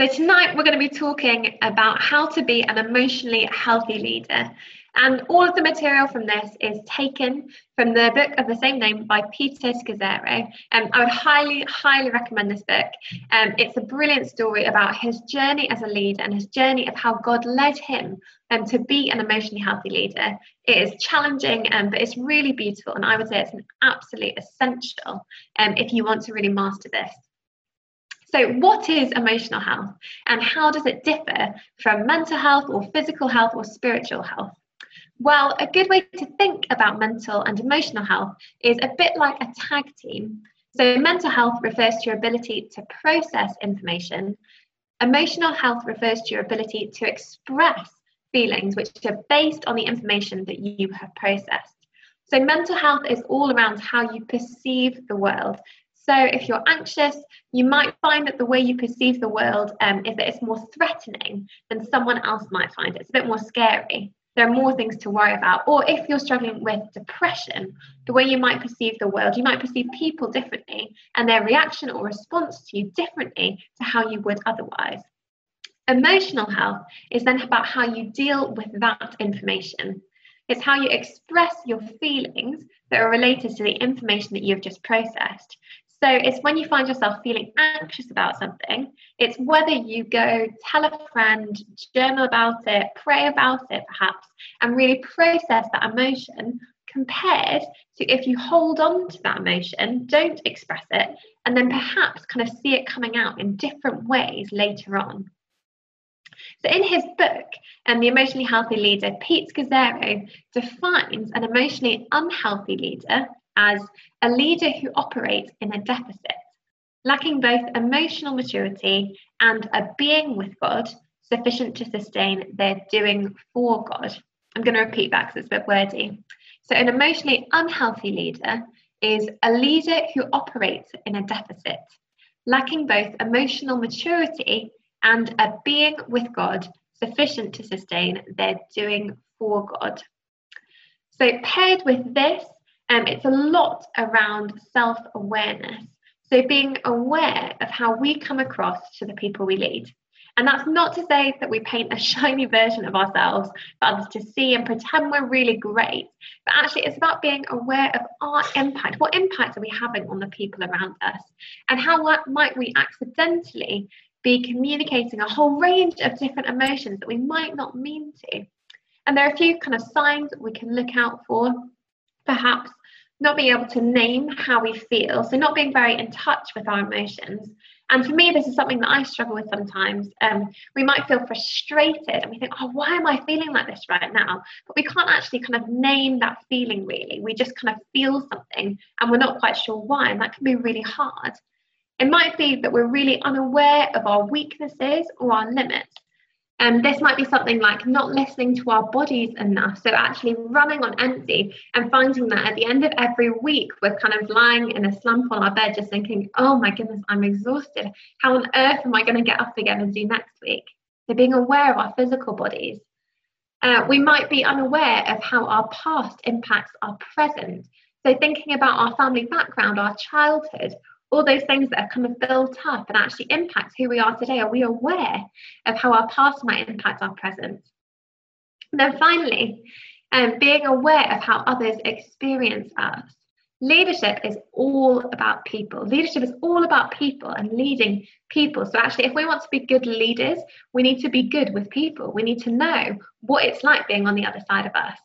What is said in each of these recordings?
So, tonight we're going to be talking about how to be an emotionally healthy leader. And all of the material from this is taken from the book of the same name by Peter Scazzero. Um, I would highly, highly recommend this book. Um, it's a brilliant story about his journey as a leader and his journey of how God led him um, to be an emotionally healthy leader. It is challenging, um, but it's really beautiful. And I would say it's an absolute essential um, if you want to really master this. So, what is emotional health and how does it differ from mental health or physical health or spiritual health? Well, a good way to think about mental and emotional health is a bit like a tag team. So, mental health refers to your ability to process information, emotional health refers to your ability to express feelings which are based on the information that you have processed. So, mental health is all around how you perceive the world. So, if you're anxious, you might find that the way you perceive the world um, is that it's more threatening than someone else might find. It's a bit more scary there are more things to worry about. Or if you're struggling with depression, the way you might perceive the world, you might perceive people differently and their reaction or response to you differently to how you would otherwise. Emotional health is then about how you deal with that information. It's how you express your feelings that are related to the information that you've just processed. So it's when you find yourself feeling anxious about something, it's whether you go tell a friend, journal about it, pray about it perhaps, and really process that emotion compared to if you hold on to that emotion, don't express it, and then perhaps kind of see it coming out in different ways later on. So, in his book, um, The Emotionally Healthy Leader, Pete Scazzero defines an emotionally unhealthy leader as a leader who operates in a deficit, lacking both emotional maturity and a being with God sufficient to sustain their doing for God. I'm going to repeat that because it's a bit wordy. So, an emotionally unhealthy leader is a leader who operates in a deficit, lacking both emotional maturity and a being with God sufficient to sustain their doing for God. So, paired with this um, it's a lot around self awareness. So, being aware of how we come across to the people we lead. And that's not to say that we paint a shiny version of ourselves for others to see and pretend we're really great, but actually it's about being aware of our impact. What impact are we having on the people around us? And how might we accidentally be communicating a whole range of different emotions that we might not mean to? And there are a few kind of signs that we can look out for. Perhaps not being able to name how we feel, so not being very in touch with our emotions. And for me, this is something that I struggle with sometimes. Um, we might feel frustrated and we think, oh, why am I feeling like this right now? But we can't actually kind of name that feeling really. We just kind of feel something and we're not quite sure why, and that can be really hard. It might be that we're really unaware of our weaknesses or our limits. And this might be something like not listening to our bodies enough. So, actually running on empty and finding that at the end of every week, we're kind of lying in a slump on our bed, just thinking, oh my goodness, I'm exhausted. How on earth am I going to get up again and do next week? So, being aware of our physical bodies. Uh, we might be unaware of how our past impacts our present. So, thinking about our family background, our childhood, all those things that have kind of built up and actually impact who we are today? Are we aware of how our past might impact our present? And then finally, um, being aware of how others experience us. Leadership is all about people. Leadership is all about people and leading people. So, actually, if we want to be good leaders, we need to be good with people. We need to know what it's like being on the other side of us.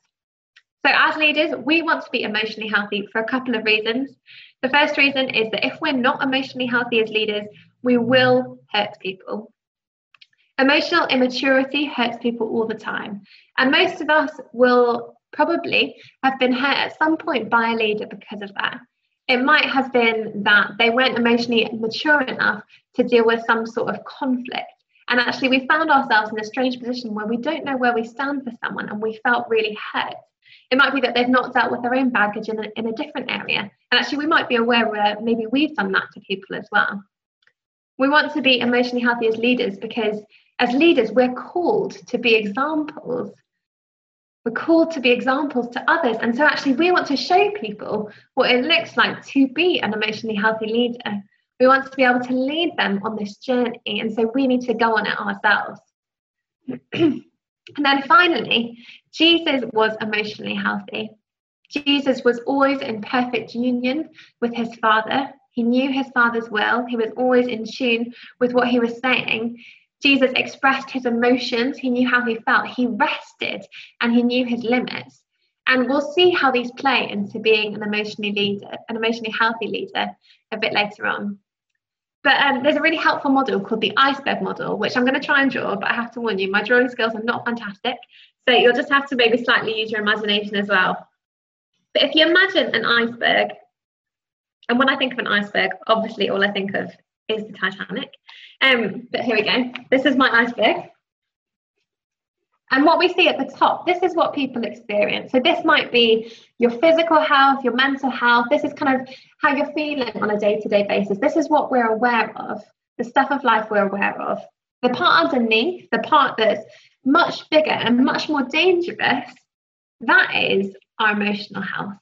So, as leaders, we want to be emotionally healthy for a couple of reasons. The first reason is that if we're not emotionally healthy as leaders, we will hurt people. Emotional immaturity hurts people all the time. And most of us will probably have been hurt at some point by a leader because of that. It might have been that they weren't emotionally mature enough to deal with some sort of conflict. And actually, we found ourselves in a strange position where we don't know where we stand for someone and we felt really hurt. It might be that they've not dealt with their own baggage in a, in a different area. Actually, we might be aware where maybe we've done that to people as well. We want to be emotionally healthy as leaders because as leaders, we're called to be examples. We're called to be examples to others. And so, actually, we want to show people what it looks like to be an emotionally healthy leader. We want to be able to lead them on this journey. And so we need to go on it ourselves. and then finally, Jesus was emotionally healthy. Jesus was always in perfect union with his Father. He knew his Father's will. He was always in tune with what he was saying. Jesus expressed his emotions. He knew how he felt. He rested and he knew his limits. And we'll see how these play into being an emotionally leader, an emotionally healthy leader a bit later on. But um, there's a really helpful model called the iceberg model, which I'm going to try and draw, but I have to warn you, my drawing skills are not fantastic. So you'll just have to maybe slightly use your imagination as well. But if you imagine an iceberg, and when I think of an iceberg, obviously all I think of is the Titanic. Um, but here we go. This is my iceberg. And what we see at the top, this is what people experience. So, this might be your physical health, your mental health. This is kind of how you're feeling on a day to day basis. This is what we're aware of, the stuff of life we're aware of. The part underneath, the part that's much bigger and much more dangerous, that is our emotional health.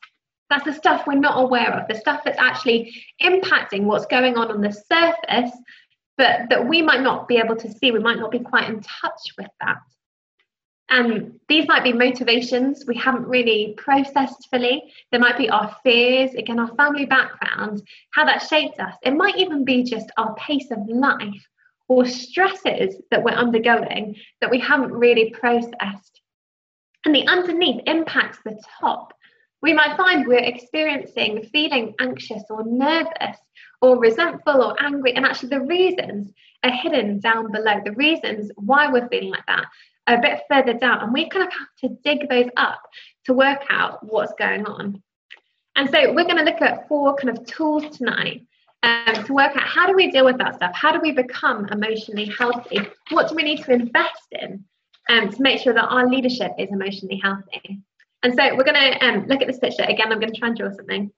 That's the stuff we're not aware of, the stuff that's actually impacting what's going on on the surface, but that we might not be able to see. We might not be quite in touch with that. And these might be motivations we haven't really processed fully. There might be our fears, again, our family background, how that shaped us. It might even be just our pace of life or stresses that we're undergoing that we haven't really processed. And the underneath impacts the top. We might find we're experiencing feeling anxious or nervous or resentful or angry, and actually the reasons are hidden down below. The reasons why we're feeling like that are a bit further down, and we kind of have to dig those up to work out what's going on. And so we're going to look at four kind of tools tonight um, to work out how do we deal with that stuff? How do we become emotionally healthy? What do we need to invest in um, to make sure that our leadership is emotionally healthy? And so we're going to um, look at this picture. Again, I'm going to try and draw something.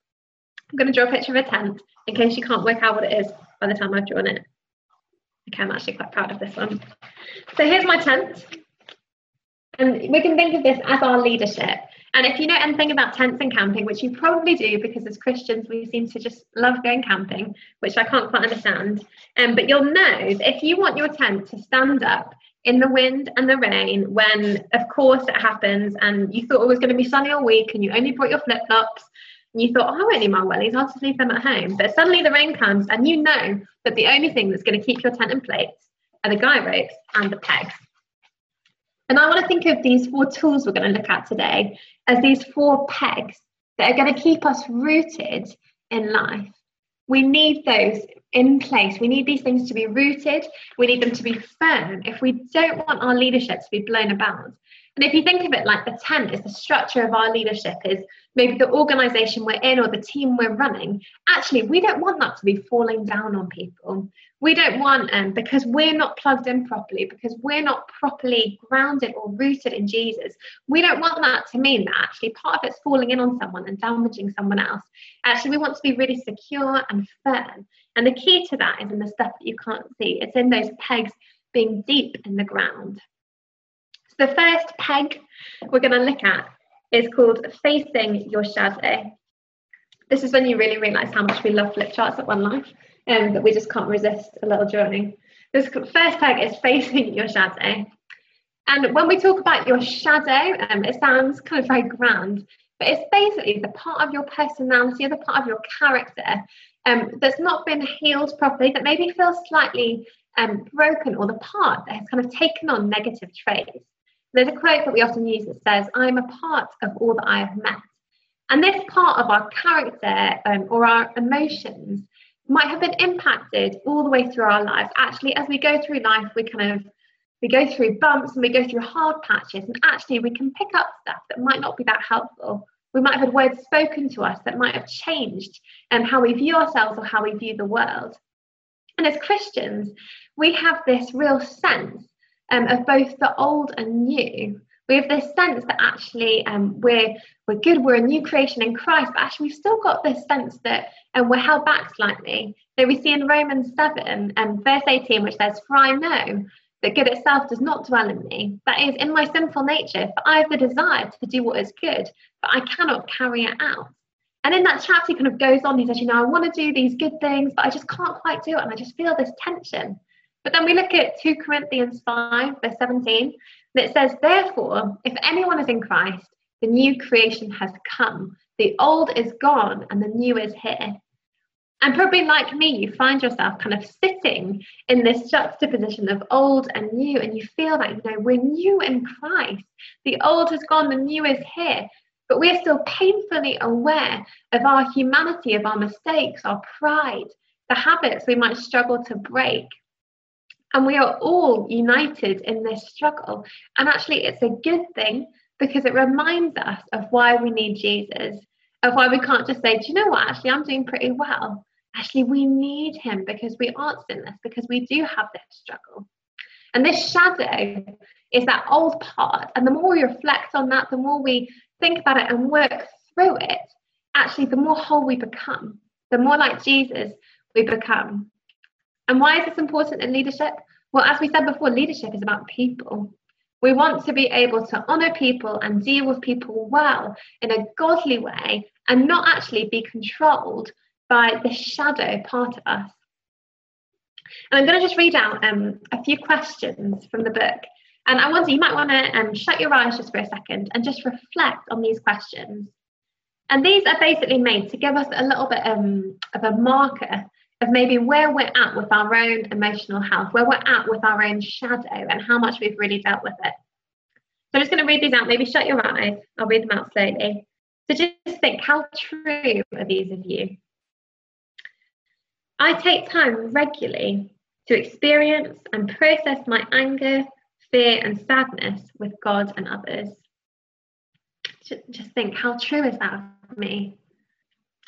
I'm going to draw a picture of a tent in case you can't work out what it is by the time I've drawn it. Okay, I'm actually quite proud of this one. So here's my tent. And we can think of this as our leadership. And if you know anything about tents and camping, which you probably do because as Christians we seem to just love going camping, which I can't quite understand. Um, but you'll know if you want your tent to stand up in the wind and the rain, when of course it happens, and you thought it was going to be sunny all week and you only brought your flip flops, and you thought, oh, I won't need my wellies, I'll just leave them at home. But suddenly the rain comes, and you know that the only thing that's going to keep your tent in place are the guy ropes and the pegs. And I want to think of these four tools we're going to look at today as these four pegs that are going to keep us rooted in life. We need those in place. We need these things to be rooted. We need them to be firm if we don't want our leadership to be blown about. And if you think of it like the tent is the structure of our leadership, is maybe the organization we're in or the team we're running, actually, we don't want that to be falling down on people. We don't want, um, because we're not plugged in properly, because we're not properly grounded or rooted in Jesus, we don't want that to mean that actually part of it's falling in on someone and damaging someone else. Actually, we want to be really secure and firm. And the key to that is in the stuff that you can't see, it's in those pegs being deep in the ground. So the first peg we're going to look at is called Facing Your Shadow. This is when you really realise how much we love flip charts at One Life, and um, that we just can't resist a little drawing. This first peg is Facing Your Shadow. And when we talk about your shadow, um, it sounds kind of very grand, but it's basically the part of your personality the part of your character um, that's not been healed properly, that maybe feels slightly um, broken, or the part that has kind of taken on negative traits. There's a quote that we often use that says, I'm a part of all that I have met. And this part of our character um, or our emotions might have been impacted all the way through our lives. Actually, as we go through life, we kind of we go through bumps and we go through hard patches, and actually we can pick up stuff that might not be that helpful. We might have had words spoken to us that might have changed um, how we view ourselves or how we view the world. And as Christians, we have this real sense um, of both the old and new. We have this sense that actually um, we're we're good, we're a new creation in Christ, but actually we've still got this sense that um, we're held back slightly. So we see in Romans 7 and um, verse 18, which says, For I know that good itself does not dwell in me. That is, in my sinful nature, for I have the desire to do what is good, but I cannot carry it out. And in that chapter, he kind of goes on, he says, You know, I want to do these good things, but I just can't quite do it. And I just feel this tension. But then we look at 2 Corinthians 5, verse 17, and it says, Therefore, if anyone is in Christ, the new creation has come. The old is gone and the new is here. And probably like me, you find yourself kind of sitting in this juxtaposition of old and new, and you feel that, you know, we're new in Christ. The old has gone, the new is here. But we're still painfully aware of our humanity, of our mistakes, our pride, the habits we might struggle to break. And we are all united in this struggle. And actually, it's a good thing because it reminds us of why we need Jesus, of why we can't just say, Do you know what? Actually, I'm doing pretty well actually we need him because we aren't sinless, because we do have this struggle. And this shadow is that old part. And the more we reflect on that, the more we think about it and work through it, actually, the more whole we become, the more like Jesus we become. And why is this important in leadership? Well, as we said before, leadership is about people. We want to be able to honour people and deal with people well in a godly way and not actually be controlled by the shadow part of us. And I'm going to just read out um, a few questions from the book. And I wonder, you might want to um, shut your eyes just for a second and just reflect on these questions. And these are basically made to give us a little bit um, of a marker of maybe where we're at with our own emotional health, where we're at with our own shadow, and how much we've really dealt with it. So I'm just going to read these out. Maybe shut your eyes. I'll read them out slowly. So just think how true are these of you? I take time regularly to experience and process my anger, fear, and sadness with God and others. Just think, how true is that of me?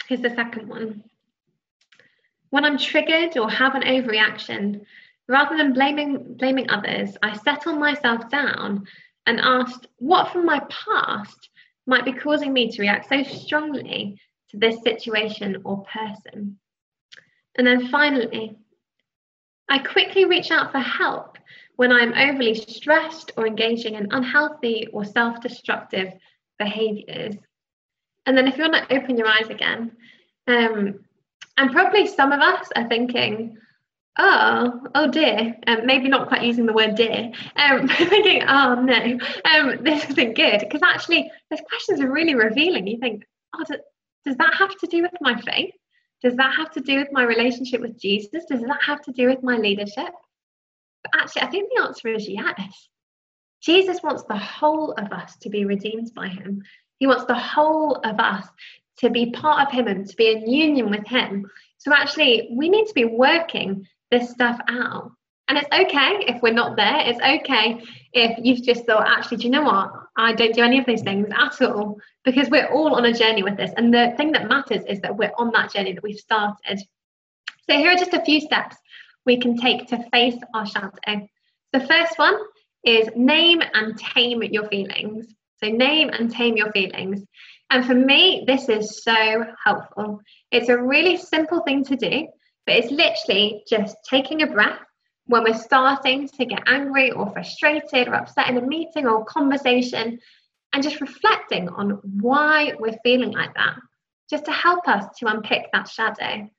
Here's the second one. When I'm triggered or have an overreaction, rather than blaming, blaming others, I settle myself down and ask what from my past might be causing me to react so strongly to this situation or person. And then finally, I quickly reach out for help when I'm overly stressed or engaging in unhealthy or self destructive behaviors. And then if you want to open your eyes again, um, and probably some of us are thinking, oh, oh dear, um, maybe not quite using the word dear, um, thinking, oh no, um, this isn't good. Because actually, those questions are really revealing. You think, oh, does, does that have to do with my faith? Does that have to do with my relationship with Jesus? Does that have to do with my leadership? But actually, I think the answer is yes. Jesus wants the whole of us to be redeemed by him. He wants the whole of us to be part of him and to be in union with him. So actually, we need to be working this stuff out. And it's okay if we're not there. It's okay if you've just thought, actually, do you know what? I don't do any of those things at all because we're all on a journey with this. And the thing that matters is that we're on that journey that we've started. So here are just a few steps we can take to face our shadow. The first one is name and tame your feelings. So name and tame your feelings. And for me, this is so helpful. It's a really simple thing to do, but it's literally just taking a breath when we're starting to get angry or frustrated or upset in a meeting or conversation and just reflecting on why we're feeling like that, just to help us to unpick that shadow.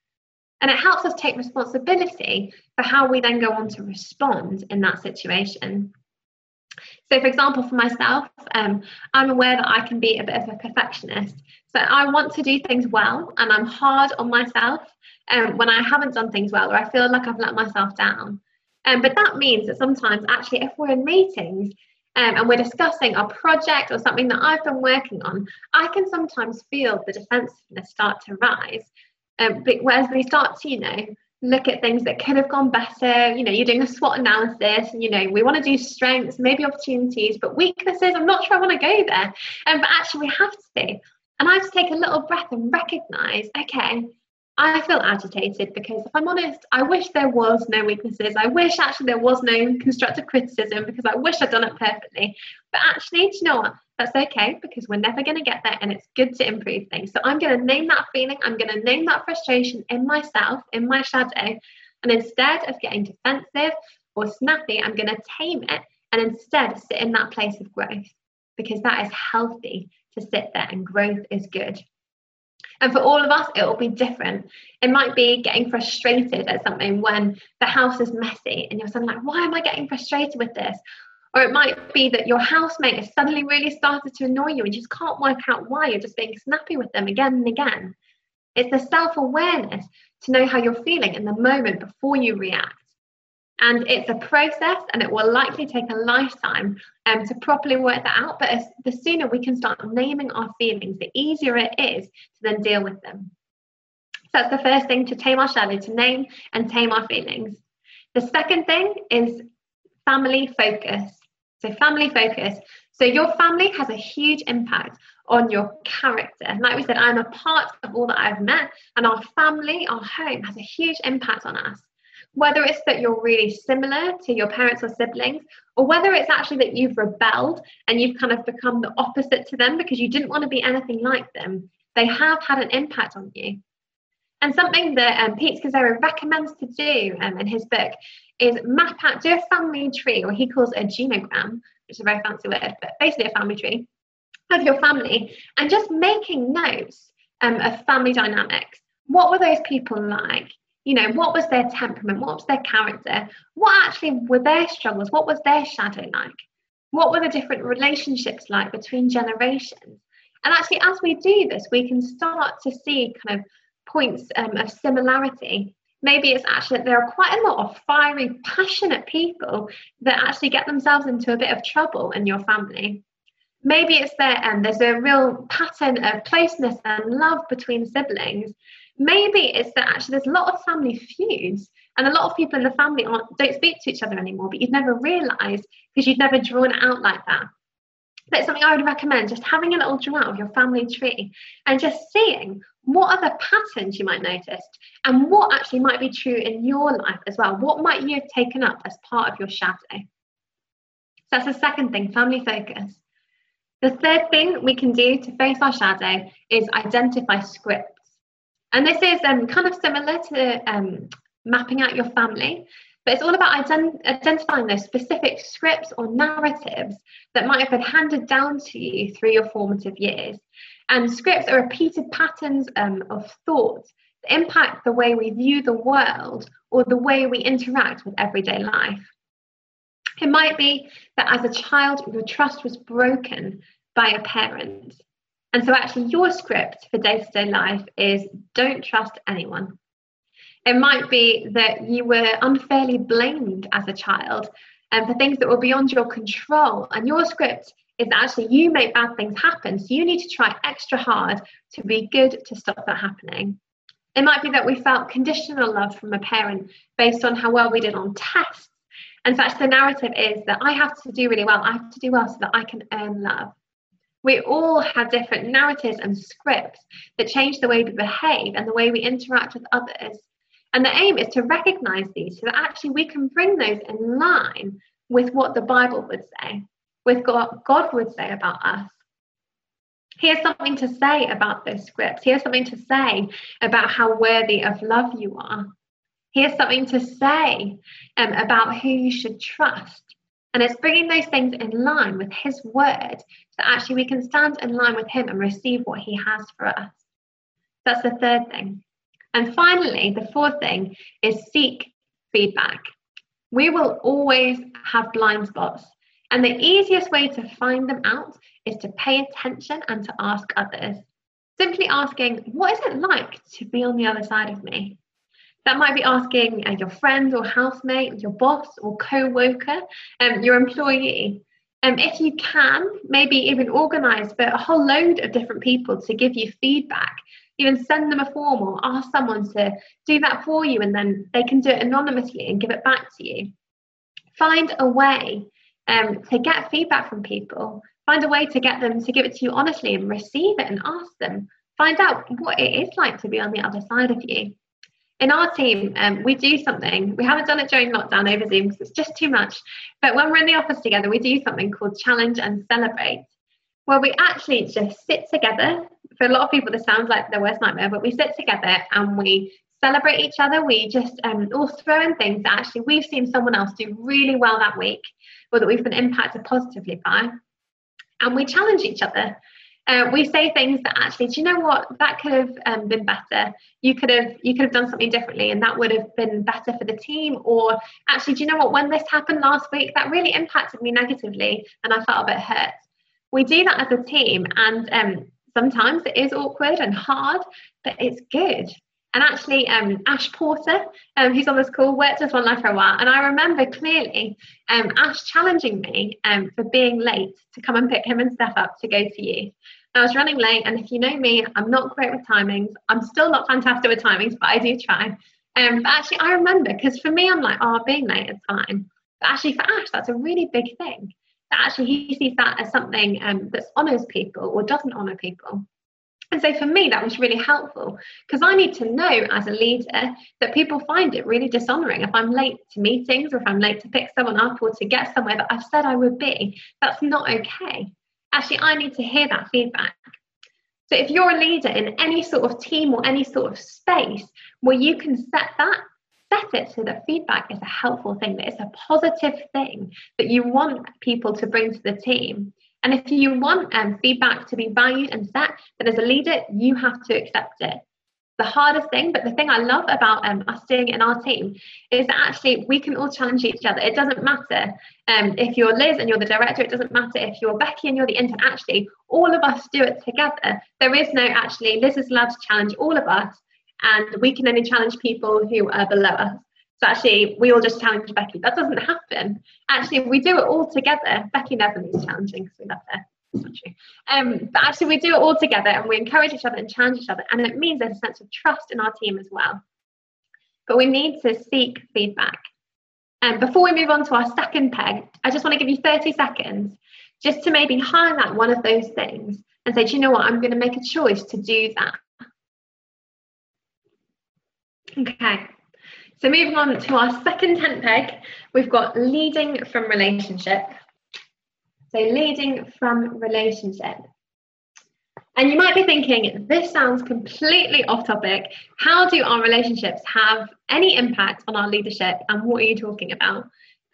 And it helps us take responsibility for how we then go on to respond in that situation. So, for example, for myself, um, I'm aware that I can be a bit of a perfectionist. So, I want to do things well, and I'm hard on myself um, when I haven't done things well or I feel like I've let myself down. Um, but that means that sometimes, actually, if we're in meetings um, and we're discussing a project or something that I've been working on, I can sometimes feel the defensiveness start to rise. Um, whereas we start to, you know, look at things that could have gone better. You know, you're doing a SWOT analysis, and you know, we want to do strengths, maybe opportunities, but weaknesses, I'm not sure I want to go there. Um, but actually, we have to. And I have to take a little breath and recognize, okay, I feel agitated because if I'm honest, I wish there was no weaknesses. I wish actually there was no constructive criticism because I wish I'd done it perfectly. But actually, do you know what? That's okay because we're never going to get there and it's good to improve things. So I'm going to name that feeling. I'm going to name that frustration in myself, in my shadow. And instead of getting defensive or snappy, I'm going to tame it and instead sit in that place of growth because that is healthy to sit there and growth is good. And for all of us, it will be different. It might be getting frustrated at something when the house is messy and you're suddenly like, why am I getting frustrated with this? Or it might be that your housemate has suddenly really started to annoy you and you just can't work out why. You're just being snappy with them again and again. It's the self awareness to know how you're feeling in the moment before you react. And it's a process and it will likely take a lifetime um, to properly work that out. But as, the sooner we can start naming our feelings, the easier it is to then deal with them. So that's the first thing to tame our shadow, to name and tame our feelings. The second thing is family focus. So, family focus. So, your family has a huge impact on your character. Like we said, I'm a part of all that I've met, and our family, our home, has a huge impact on us. Whether it's that you're really similar to your parents or siblings, or whether it's actually that you've rebelled and you've kind of become the opposite to them because you didn't want to be anything like them, they have had an impact on you. And something that um, Pete Scazzero recommends to do um, in his book is map out, do a family tree, or he calls a genogram, which is a very fancy word, but basically a family tree of your family, and just making notes um, of family dynamics. What were those people like? You know, what was their temperament? What was their character? What actually were their struggles? What was their shadow like? What were the different relationships like between generations? And actually, as we do this, we can start to see kind of points um, of similarity. Maybe it's actually that there are quite a lot of fiery, passionate people that actually get themselves into a bit of trouble in your family. Maybe it's that um, there's a real pattern of closeness and love between siblings. Maybe it's that actually there's a lot of family feuds and a lot of people in the family don't speak to each other anymore, but you'd never realised because you'd never drawn it out like that. That's something I would recommend just having a little draw of your family tree and just seeing what other patterns you might notice and what actually might be true in your life as well. What might you have taken up as part of your shadow? So that's the second thing, family focus. The third thing we can do to face our shadow is identify scripts. And this is um, kind of similar to um, mapping out your family, but it's all about ident- identifying those specific scripts or narratives that might have been handed down to you through your formative years. And scripts are repeated patterns um, of thought that impact the way we view the world or the way we interact with everyday life. It might be that as a child, your trust was broken by a parent. And so, actually, your script for day to day life is don't trust anyone. It might be that you were unfairly blamed as a child and for things that were beyond your control. And your script is actually you make bad things happen. So you need to try extra hard to be good to stop that happening. It might be that we felt conditional love from a parent based on how well we did on tests. And so actually the narrative is that I have to do really well. I have to do well so that I can earn love. We all have different narratives and scripts that change the way we behave and the way we interact with others. And the aim is to recognize these so that actually we can bring those in line with what the Bible would say, with what God would say about us. He has something to say about those scripts. He has something to say about how worthy of love you are. He has something to say um, about who you should trust. And it's bringing those things in line with His word so actually we can stand in line with Him and receive what He has for us. That's the third thing. And finally, the fourth thing is seek feedback. We will always have blind spots. And the easiest way to find them out is to pay attention and to ask others. Simply asking, what is it like to be on the other side of me? That might be asking uh, your friend or housemate, your boss or co worker, um, your employee. Um, if you can, maybe even organise for a whole load of different people to give you feedback even send them a form or ask someone to do that for you and then they can do it anonymously and give it back to you. Find a way um, to get feedback from people. Find a way to get them to give it to you honestly and receive it and ask them. Find out what it is like to be on the other side of you. In our team, um, we do something. We haven't done it during lockdown over Zoom because it's just too much. But when we're in the office together, we do something called challenge and celebrate, where we actually just sit together for a lot of people, this sounds like the worst nightmare, but we sit together and we celebrate each other. We just um, all throw in things that actually we've seen someone else do really well that week or that we've been impacted positively by. And we challenge each other. Uh, we say things that actually, do you know what? That could have um, been better. You could have you could have done something differently, and that would have been better for the team. Or actually, do you know what? When this happened last week, that really impacted me negatively, and I felt a bit hurt. We do that as a team, and um, sometimes it is awkward and hard, but it's good. And actually, um, Ash Porter, um, who's on this call, worked with One Life for a while. And I remember clearly um, Ash challenging me um, for being late to come and pick him and Steph up to go to youth. I was running late, and if you know me, I'm not great with timings. I'm still not fantastic with timings, but I do try. Um, but actually, I remember because for me, I'm like, oh, being late is fine. But actually, for Ash, that's a really big thing. That actually he sees that as something um, that honours people or doesn't honour people. And so for me, that was really helpful because I need to know as a leader that people find it really dishonoring if I'm late to meetings or if I'm late to pick someone up or to get somewhere that I've said I would be. That's not okay. Actually, I need to hear that feedback. So if you're a leader in any sort of team or any sort of space where you can set that, set it so that feedback is a helpful thing, that it's a positive thing that you want people to bring to the team and if you want um, feedback to be valued and set, then as a leader, you have to accept it. The hardest thing, but the thing I love about um, us doing it in our team is that actually we can all challenge each other. It doesn't matter um, if you're Liz and you're the director, it doesn't matter if you're Becky and you're the intern. Actually, all of us do it together. There is no actually, Liz is allowed to challenge all of us, and we can only challenge people who are below us. So actually, we all just challenge Becky. That doesn't happen. Actually, we do it all together. Becky never needs challenging because we love her. It's not true. Um, but actually, we do it all together and we encourage each other and challenge each other. And it means there's a sense of trust in our team as well. But we need to seek feedback. And before we move on to our second peg, I just want to give you 30 seconds just to maybe highlight one of those things and say, do you know what? I'm going to make a choice to do that. Okay. So moving on to our second tent peg, we've got leading from relationship. So leading from relationship. And you might be thinking, this sounds completely off topic. How do our relationships have any impact on our leadership? And what are you talking about?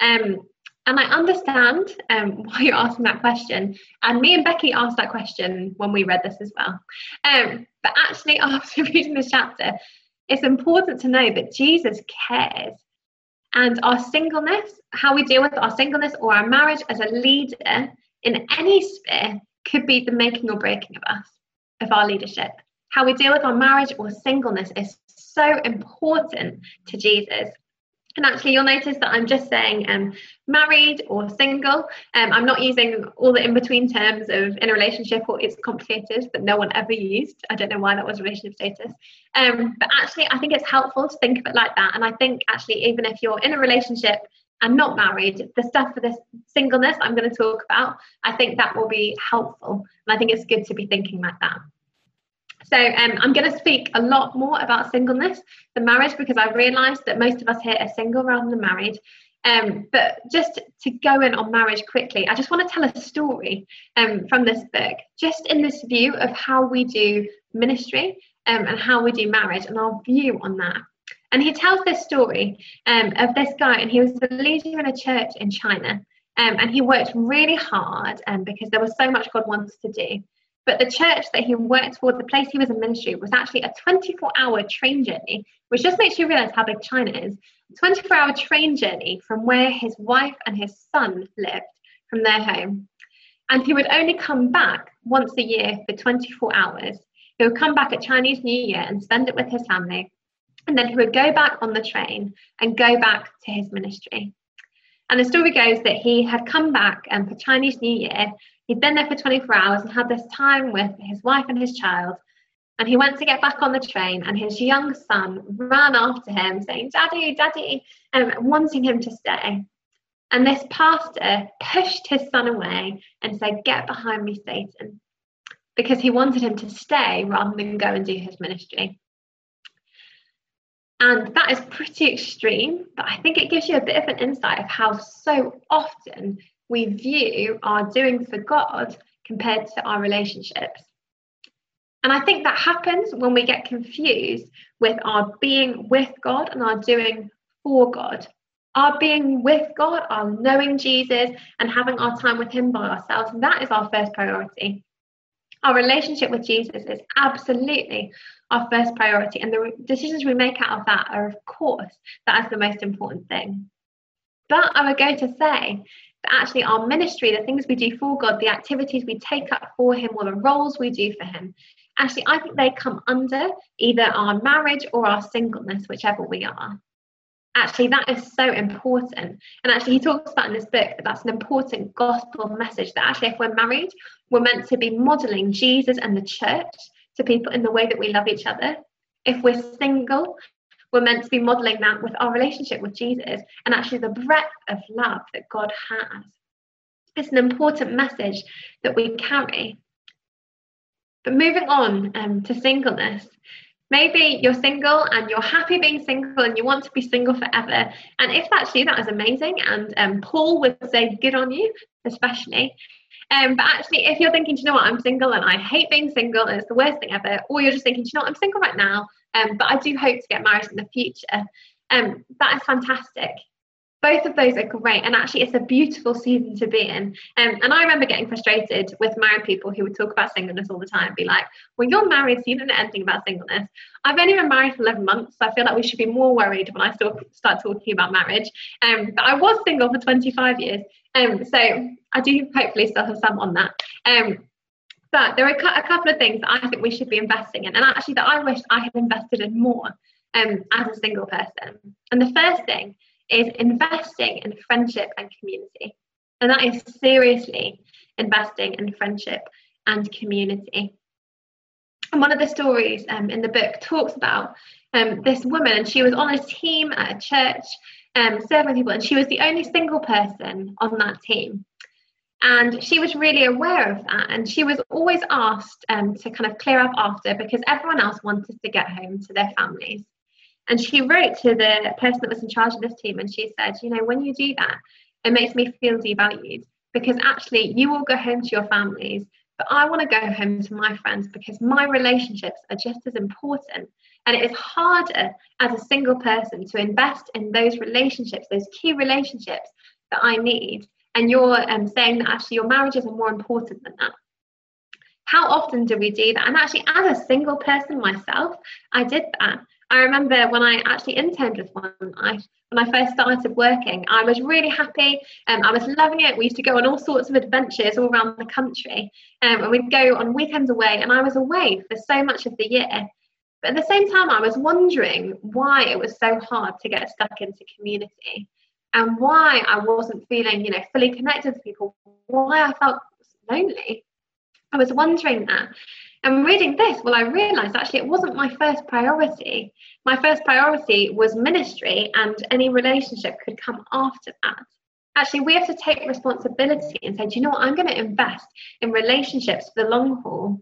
Um, and I understand um, why you're asking that question. And me and Becky asked that question when we read this as well. Um, but actually, after reading this chapter, it's important to know that Jesus cares. And our singleness, how we deal with our singleness or our marriage as a leader in any sphere, could be the making or breaking of us, of our leadership. How we deal with our marriage or singleness is so important to Jesus. And actually, you'll notice that I'm just saying um, married or single. Um, I'm not using all the in between terms of in a relationship or it's complicated that no one ever used. I don't know why that was relationship status. Um, but actually, I think it's helpful to think of it like that. And I think actually, even if you're in a relationship and not married, the stuff for this singleness I'm going to talk about, I think that will be helpful. And I think it's good to be thinking like that. So um, I'm going to speak a lot more about singleness than marriage because I realised that most of us here are single rather than married. Um, but just to go in on marriage quickly, I just want to tell a story um, from this book, just in this view of how we do ministry um, and how we do marriage and our view on that. And he tells this story um, of this guy, and he was the leader in a church in China. Um, and he worked really hard because there was so much God wanted to do. But the church that he worked for, the place he was in ministry, was actually a 24 hour train journey, which just makes you realize how big China is. 24 hour train journey from where his wife and his son lived from their home. And he would only come back once a year for 24 hours. He would come back at Chinese New Year and spend it with his family. And then he would go back on the train and go back to his ministry. And the story goes that he had come back um, for Chinese New Year He'd been there for 24 hours and had this time with his wife and his child. And he went to get back on the train, and his young son ran after him, saying, Daddy, Daddy, um, wanting him to stay. And this pastor pushed his son away and said, Get behind me, Satan, because he wanted him to stay rather than go and do his ministry. And that is pretty extreme, but I think it gives you a bit of an insight of how so often we view our doing for God compared to our relationships. And I think that happens when we get confused with our being with God and our doing for God. Our being with God, our knowing Jesus, and having our time with Him by ourselves, that is our first priority. Our relationship with Jesus is absolutely our first priority, and the decisions we make out of that are, of course, that is the most important thing. But I would go to say that actually our ministry, the things we do for God, the activities we take up for Him, or the roles we do for Him, actually, I think they come under either our marriage or our singleness, whichever we are. Actually that is so important. And actually he talks about in this book that that's an important gospel message that actually if we're married we're meant to be modeling jesus and the church to people in the way that we love each other. If we're single we're meant to be modeling that with our relationship with jesus and actually the breadth of love that god has it's an important message that we carry but moving on um, to singleness Maybe you're single and you're happy being single and you want to be single forever. And if that's you, that is amazing. And um, Paul would say, good on you, especially. Um, but actually, if you're thinking, you know what, I'm single and I hate being single and it's the worst thing ever, or you're just thinking, you know what, I'm single right now, um, but I do hope to get married in the future, um, that is fantastic. Both of those are great and actually it's a beautiful season to be in. Um, and i remember getting frustrated with married people who would talk about singleness all the time and be like well you're married so you don't know anything about singleness. I've only been married for 11 months so i feel like we should be more worried when i start, start talking about marriage. Um, but i was single for 25 years. Um, so i do hopefully still have some on that. Um, but there are a couple of things that i think we should be investing in and actually that i wish i had invested in more um, as a single person and the first thing is investing in friendship and community. And that is seriously investing in friendship and community. And one of the stories um, in the book talks about um, this woman, and she was on a team at a church um, serving people, and she was the only single person on that team. And she was really aware of that, and she was always asked um, to kind of clear up after because everyone else wanted to get home to their families. And she wrote to the person that was in charge of this team and she said, You know, when you do that, it makes me feel devalued because actually you will go home to your families, but I want to go home to my friends because my relationships are just as important. And it is harder as a single person to invest in those relationships, those key relationships that I need. And you're um, saying that actually your marriages are more important than that. How often do we do that? And actually, as a single person myself, I did that. I remember when I actually interned with one, I when I first started working, I was really happy and um, I was loving it. We used to go on all sorts of adventures all around the country um, and we'd go on weekends away and I was away for so much of the year. But at the same time, I was wondering why it was so hard to get stuck into community and why I wasn't feeling, you know, fully connected to people, why I felt lonely. I was wondering that. And reading this, well, I realized actually it wasn't my first priority. My first priority was ministry, and any relationship could come after that. Actually, we have to take responsibility and say, do you know what? I'm going to invest in relationships for the long haul.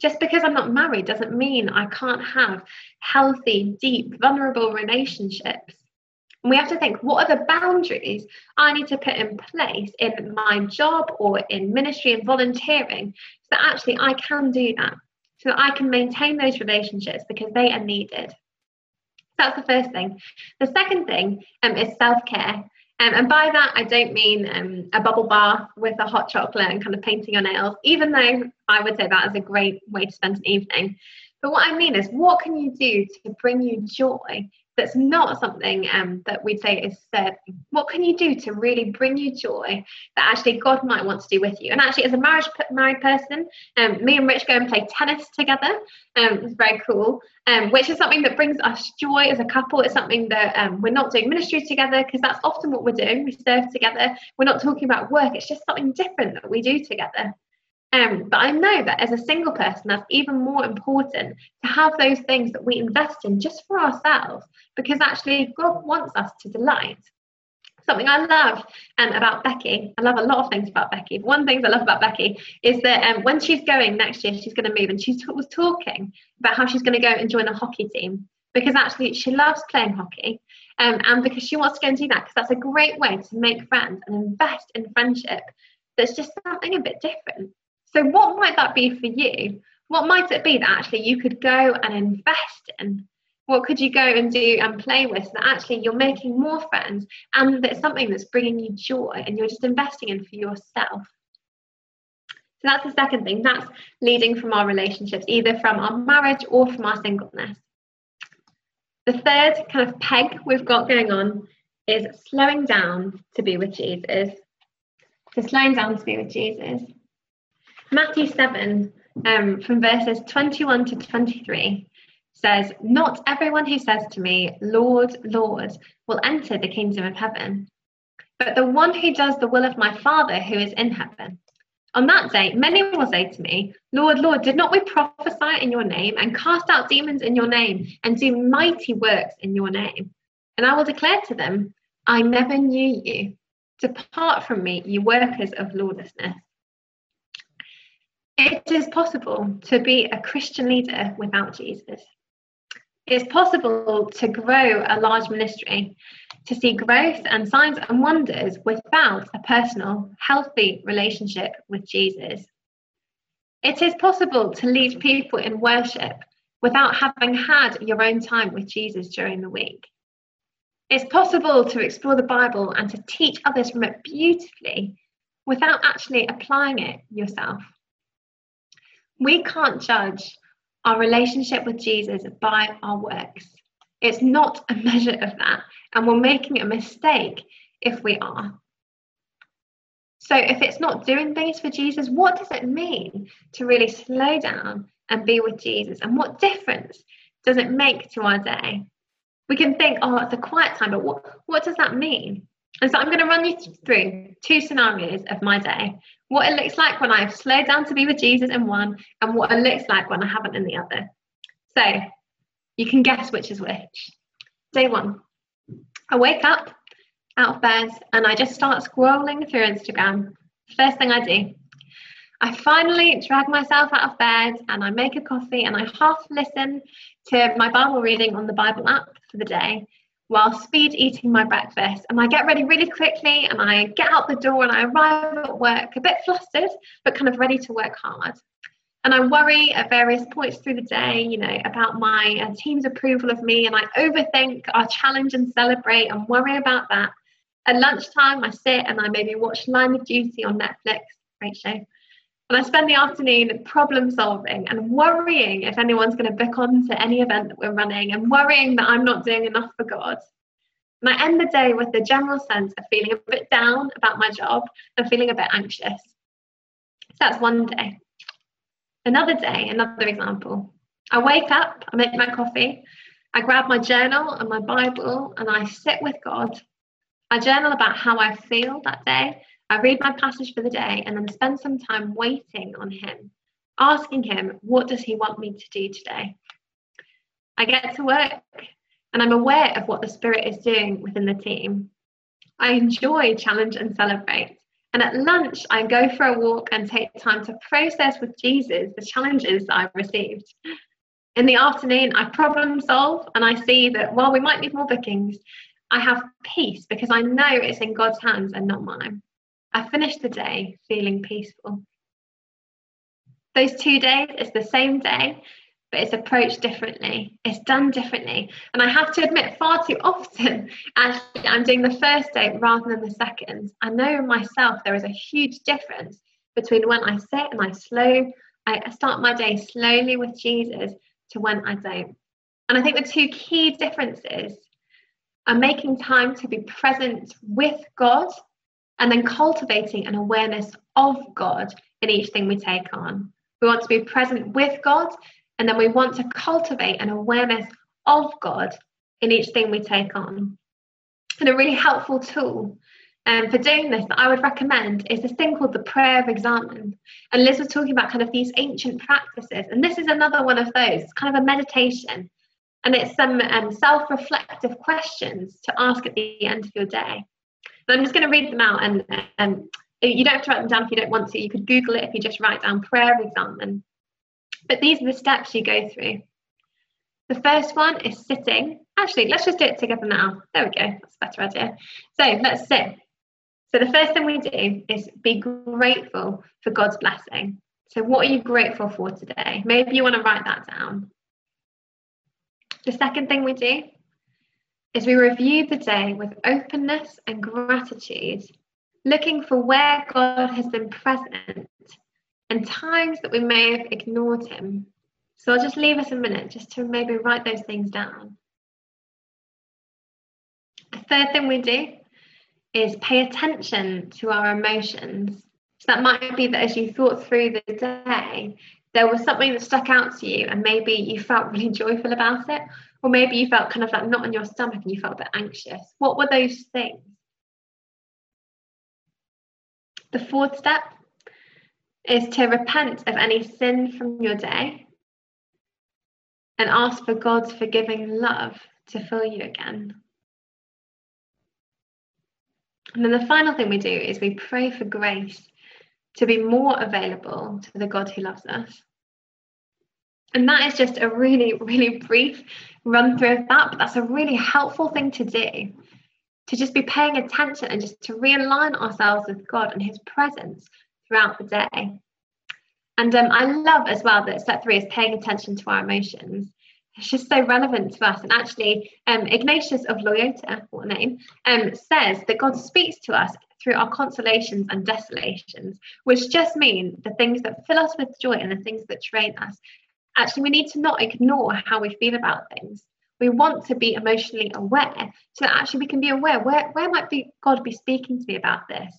Just because I'm not married doesn't mean I can't have healthy, deep, vulnerable relationships. And we have to think what are the boundaries I need to put in place in my job or in ministry and volunteering so that actually I can do that, so that I can maintain those relationships because they are needed. That's the first thing. The second thing um, is self care. Um, and by that, I don't mean um, a bubble bath with a hot chocolate and kind of painting your nails, even though I would say that is a great way to spend an evening. But what I mean is, what can you do to bring you joy that's not something um, that we'd say is said. What can you do to really bring you joy that actually God might want to do with you? And actually, as a marriage married person, um, me and Rich go and play tennis together. Um, it's very cool, um, which is something that brings us joy as a couple. It's something that um, we're not doing ministry together because that's often what we're doing. We serve together. We're not talking about work. It's just something different that we do together. Um, but I know that as a single person, that's even more important to have those things that we invest in just for ourselves, because actually God wants us to delight. Something I love um, about Becky, I love a lot of things about Becky. One thing I love about Becky is that um, when she's going next year, she's going to move, and she was talking about how she's going to go and join a hockey team because actually she loves playing hockey. Um, and because she wants to go and do that, because that's a great way to make friends and invest in friendship that's just something a bit different. So, what might that be for you? What might it be that actually you could go and invest in? What could you go and do and play with so that actually you're making more friends and it's something that's bringing you joy and you're just investing in for yourself? So, that's the second thing. That's leading from our relationships, either from our marriage or from our singleness. The third kind of peg we've got going on is slowing down to be with Jesus. So slowing down to be with Jesus. Matthew 7, um, from verses 21 to 23, says, Not everyone who says to me, Lord, Lord, will enter the kingdom of heaven, but the one who does the will of my Father who is in heaven. On that day, many will say to me, Lord, Lord, did not we prophesy in your name and cast out demons in your name and do mighty works in your name? And I will declare to them, I never knew you. Depart from me, you workers of lawlessness. It is possible to be a Christian leader without Jesus. It's possible to grow a large ministry, to see growth and signs and wonders without a personal, healthy relationship with Jesus. It is possible to lead people in worship without having had your own time with Jesus during the week. It's possible to explore the Bible and to teach others from it beautifully without actually applying it yourself. We can't judge our relationship with Jesus by our works. It's not a measure of that, and we're making a mistake if we are. So, if it's not doing things for Jesus, what does it mean to really slow down and be with Jesus? And what difference does it make to our day? We can think, oh, it's a quiet time, but what, what does that mean? And so I'm going to run you through two scenarios of my day what it looks like when I've slowed down to be with Jesus in one, and what it looks like when I haven't in the other. So you can guess which is which. Day one, I wake up out of bed and I just start scrolling through Instagram. First thing I do, I finally drag myself out of bed and I make a coffee and I half listen to my Bible reading on the Bible app for the day while speed eating my breakfast. And I get ready really quickly and I get out the door and I arrive at work a bit flustered, but kind of ready to work hard. And I worry at various points through the day, you know, about my uh, team's approval of me. And I overthink our challenge and celebrate and worry about that. At lunchtime, I sit and I maybe watch Line of Duty on Netflix, great show. And I spend the afternoon problem solving and worrying if anyone's going to book on to any event that we're running and worrying that I'm not doing enough for God. And I end the day with the general sense of feeling a bit down about my job and feeling a bit anxious. So that's one day. Another day, another example. I wake up, I make my coffee, I grab my journal and my Bible, and I sit with God. I journal about how I feel that day I read my passage for the day and then spend some time waiting on Him, asking Him, what does He want me to do today? I get to work and I'm aware of what the Spirit is doing within the team. I enjoy challenge and celebrate. And at lunch, I go for a walk and take time to process with Jesus the challenges I've received. In the afternoon, I problem solve and I see that while we might need more bookings, I have peace because I know it's in God's hands and not mine. I finished the day feeling peaceful. Those two days it's the same day, but it's approached differently. It's done differently. And I have to admit, far too often, actually, I'm doing the first day rather than the second. I know myself there is a huge difference between when I sit and I slow, I start my day slowly with Jesus to when I don't. And I think the two key differences are making time to be present with God and then cultivating an awareness of God in each thing we take on. We want to be present with God, and then we want to cultivate an awareness of God in each thing we take on. And a really helpful tool um, for doing this that I would recommend is this thing called the prayer of examen. And Liz was talking about kind of these ancient practices, and this is another one of those. It's kind of a meditation, and it's some um, self-reflective questions to ask at the end of your day. I'm just going to read them out, and um, you don't have to write them down if you don't want to. You could Google it if you just write down prayer examen. But these are the steps you go through. The first one is sitting. Actually, let's just do it together now. There we go. That's a better idea. So let's sit. So the first thing we do is be grateful for God's blessing. So what are you grateful for today? Maybe you want to write that down. The second thing we do is we review the day with openness and gratitude, looking for where God has been present and times that we may have ignored Him. So I'll just leave us a minute just to maybe write those things down. The third thing we do is pay attention to our emotions. So that might be that as you thought through the day, there was something that stuck out to you and maybe you felt really joyful about it, or maybe you felt kind of like knot in your stomach and you felt a bit anxious. What were those things? The fourth step is to repent of any sin from your day and ask for God's forgiving love to fill you again. And then the final thing we do is we pray for grace to be more available to the God who loves us. And that is just a really, really brief run through of that, but that's a really helpful thing to do to just be paying attention and just to realign ourselves with God and His presence throughout the day. And um, I love as well that step three is paying attention to our emotions. It's just so relevant to us. And actually, um, Ignatius of Loyola, what name, um, says that God speaks to us through our consolations and desolations, which just mean the things that fill us with joy and the things that drain us. Actually, we need to not ignore how we feel about things we want to be emotionally aware so that actually we can be aware where, where might be God be speaking to me about this?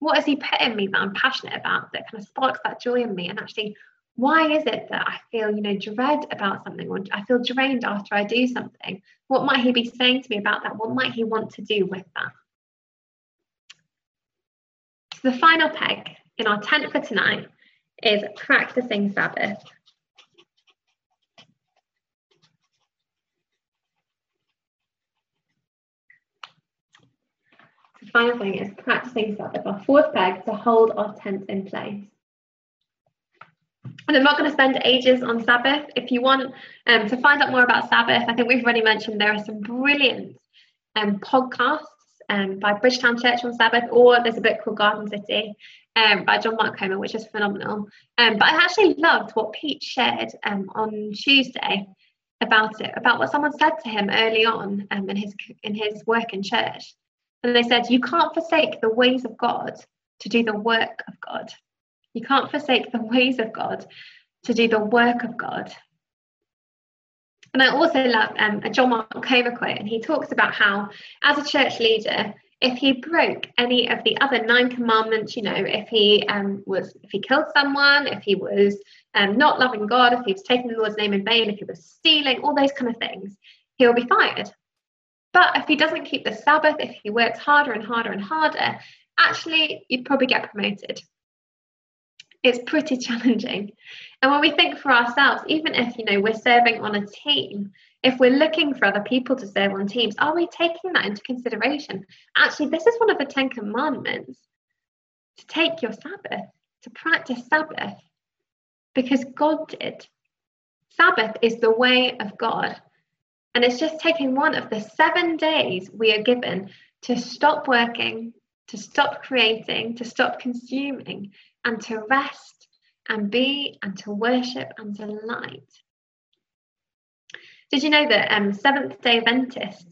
What has He put in me that I'm passionate about that kind of sparks that joy in me? And actually, why is it that I feel, you know, dread about something or I feel drained after I do something? What might He be saying to me about that? What might He want to do with that? So the final peg in our tent for tonight is practicing Sabbath. The final thing is practicing Sabbath, our fourth peg to hold our tent in place. And I'm not going to spend ages on Sabbath. If you want um, to find out more about Sabbath, I think we've already mentioned there are some brilliant um, podcasts um, by Bridgetown Church on Sabbath, or there's a book called Garden City um, by John Mark Comer, which is phenomenal. Um, but I actually loved what Pete shared um, on Tuesday about it, about what someone said to him early on um, in his in his work in church. And they said, You can't forsake the ways of God to do the work of God. You can't forsake the ways of God to do the work of God. And I also love um, a John Mark Comer quote, and he talks about how, as a church leader, if he broke any of the other nine commandments, you know, if he um, was, if he killed someone, if he was um, not loving God, if he was taking the Lord's name in vain, if he was stealing, all those kind of things, he'll be fired. But if he doesn't keep the Sabbath, if he works harder and harder and harder, actually, you'd probably get promoted. It's pretty challenging. And when we think for ourselves, even if you know we're serving on a team, if we're looking for other people to serve on teams, are we taking that into consideration? Actually, this is one of the Ten Commandments to take your Sabbath, to practice Sabbath, because God did. Sabbath is the way of God. And it's just taking one of the seven days we are given to stop working, to stop creating, to stop consuming, and to rest and be and to worship and to light. Did you know that um, Seventh day Adventists,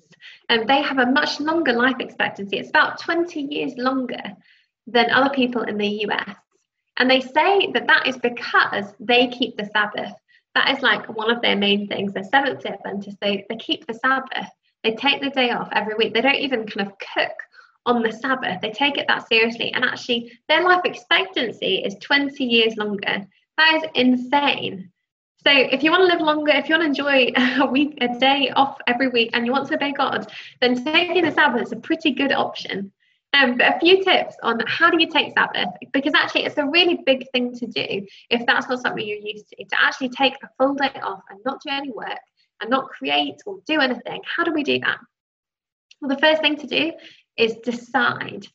um, they have a much longer life expectancy? It's about 20 years longer than other people in the US. And they say that that is because they keep the Sabbath that is like one of their main things. They're Seventh day Adventists. They, they keep the Sabbath. They take the day off every week. They don't even kind of cook on the Sabbath. They take it that seriously. And actually, their life expectancy is 20 years longer. That is insane. So if you want to live longer, if you want to enjoy a week, a day off every week, and you want to obey God, then taking the Sabbath is a pretty good option. Um, but a few tips on how do you take Sabbath because actually it's a really big thing to do if that's not something you're used to to actually take a full day off and not do any work and not create or do anything. How do we do that? Well, the first thing to do is decide.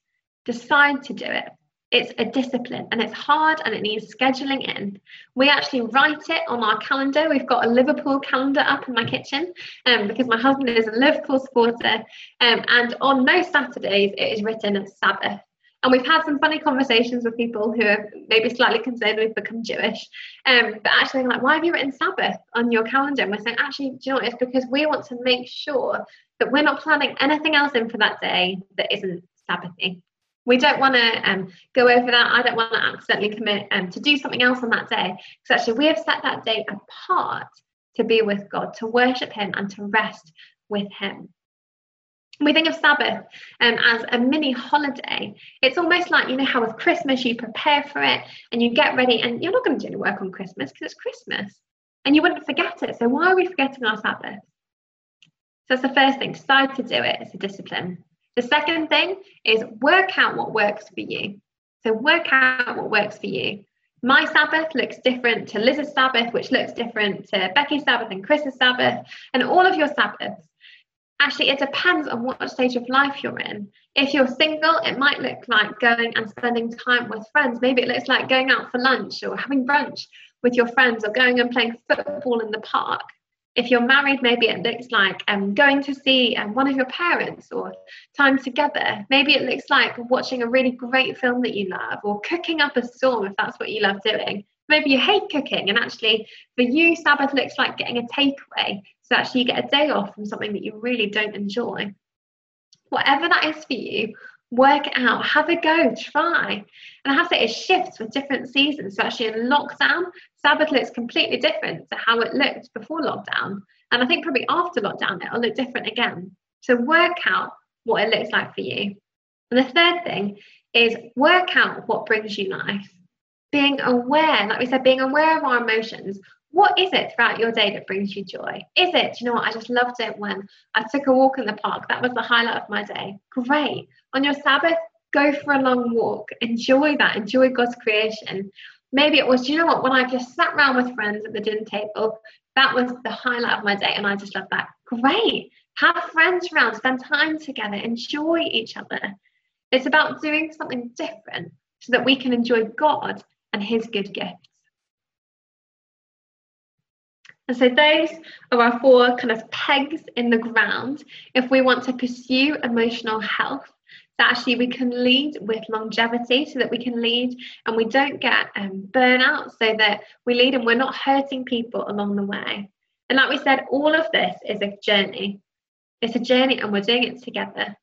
Decide to do it. It's a discipline and it's hard and it needs scheduling in. We actually write it on our calendar. We've got a Liverpool calendar up in my kitchen um, because my husband is a Liverpool supporter. Um, and on most Saturdays, it is written as Sabbath. And we've had some funny conversations with people who are maybe slightly concerned we've become Jewish. Um, but actually, like, why have you written Sabbath on your calendar? And we're saying, actually, do you know what? It's because we want to make sure that we're not planning anything else in for that day that isn't Sabbathy. We don't want to um, go over that. I don't want to accidentally commit um, to do something else on that day. Because actually, we have set that day apart to be with God, to worship Him, and to rest with Him. We think of Sabbath um, as a mini holiday. It's almost like, you know, how with Christmas you prepare for it and you get ready, and you're not going to do any work on Christmas because it's Christmas and you wouldn't forget it. So, why are we forgetting our Sabbath? So, that's the first thing decide to do it. It's a discipline. The second thing is work out what works for you. So, work out what works for you. My Sabbath looks different to Liz's Sabbath, which looks different to Becky's Sabbath and Chris's Sabbath, and all of your Sabbaths. Actually, it depends on what stage of life you're in. If you're single, it might look like going and spending time with friends. Maybe it looks like going out for lunch or having brunch with your friends or going and playing football in the park. If you're married, maybe it looks like um, going to see um, one of your parents or time together. Maybe it looks like watching a really great film that you love or cooking up a storm if that's what you love doing. Maybe you hate cooking, and actually, for you, Sabbath looks like getting a takeaway. So, actually, you get a day off from something that you really don't enjoy. Whatever that is for you, work it out, have a go, try. And I have to say, it shifts with different seasons. So, actually, in lockdown, Sabbath looks completely different to how it looked before lockdown. And I think probably after lockdown, it'll look different again. So, work out what it looks like for you. And the third thing is work out what brings you life. Being aware, like we said, being aware of our emotions, what is it throughout your day that brings you joy? Is it, you know what, I just loved it when I took a walk in the park. That was the highlight of my day. Great. On your Sabbath, go for a long walk. Enjoy that. Enjoy God's creation. Maybe it was, you know what, when I just sat around with friends at the dinner table, that was the highlight of my day. And I just loved that. Great. Have friends around, spend time together, enjoy each other. It's about doing something different so that we can enjoy God and His good gifts. And so those are our four kind of pegs in the ground if we want to pursue emotional health. So actually we can lead with longevity so that we can lead and we don't get um, burnout so that we lead and we're not hurting people along the way. And like we said, all of this is a journey. It's a journey and we're doing it together.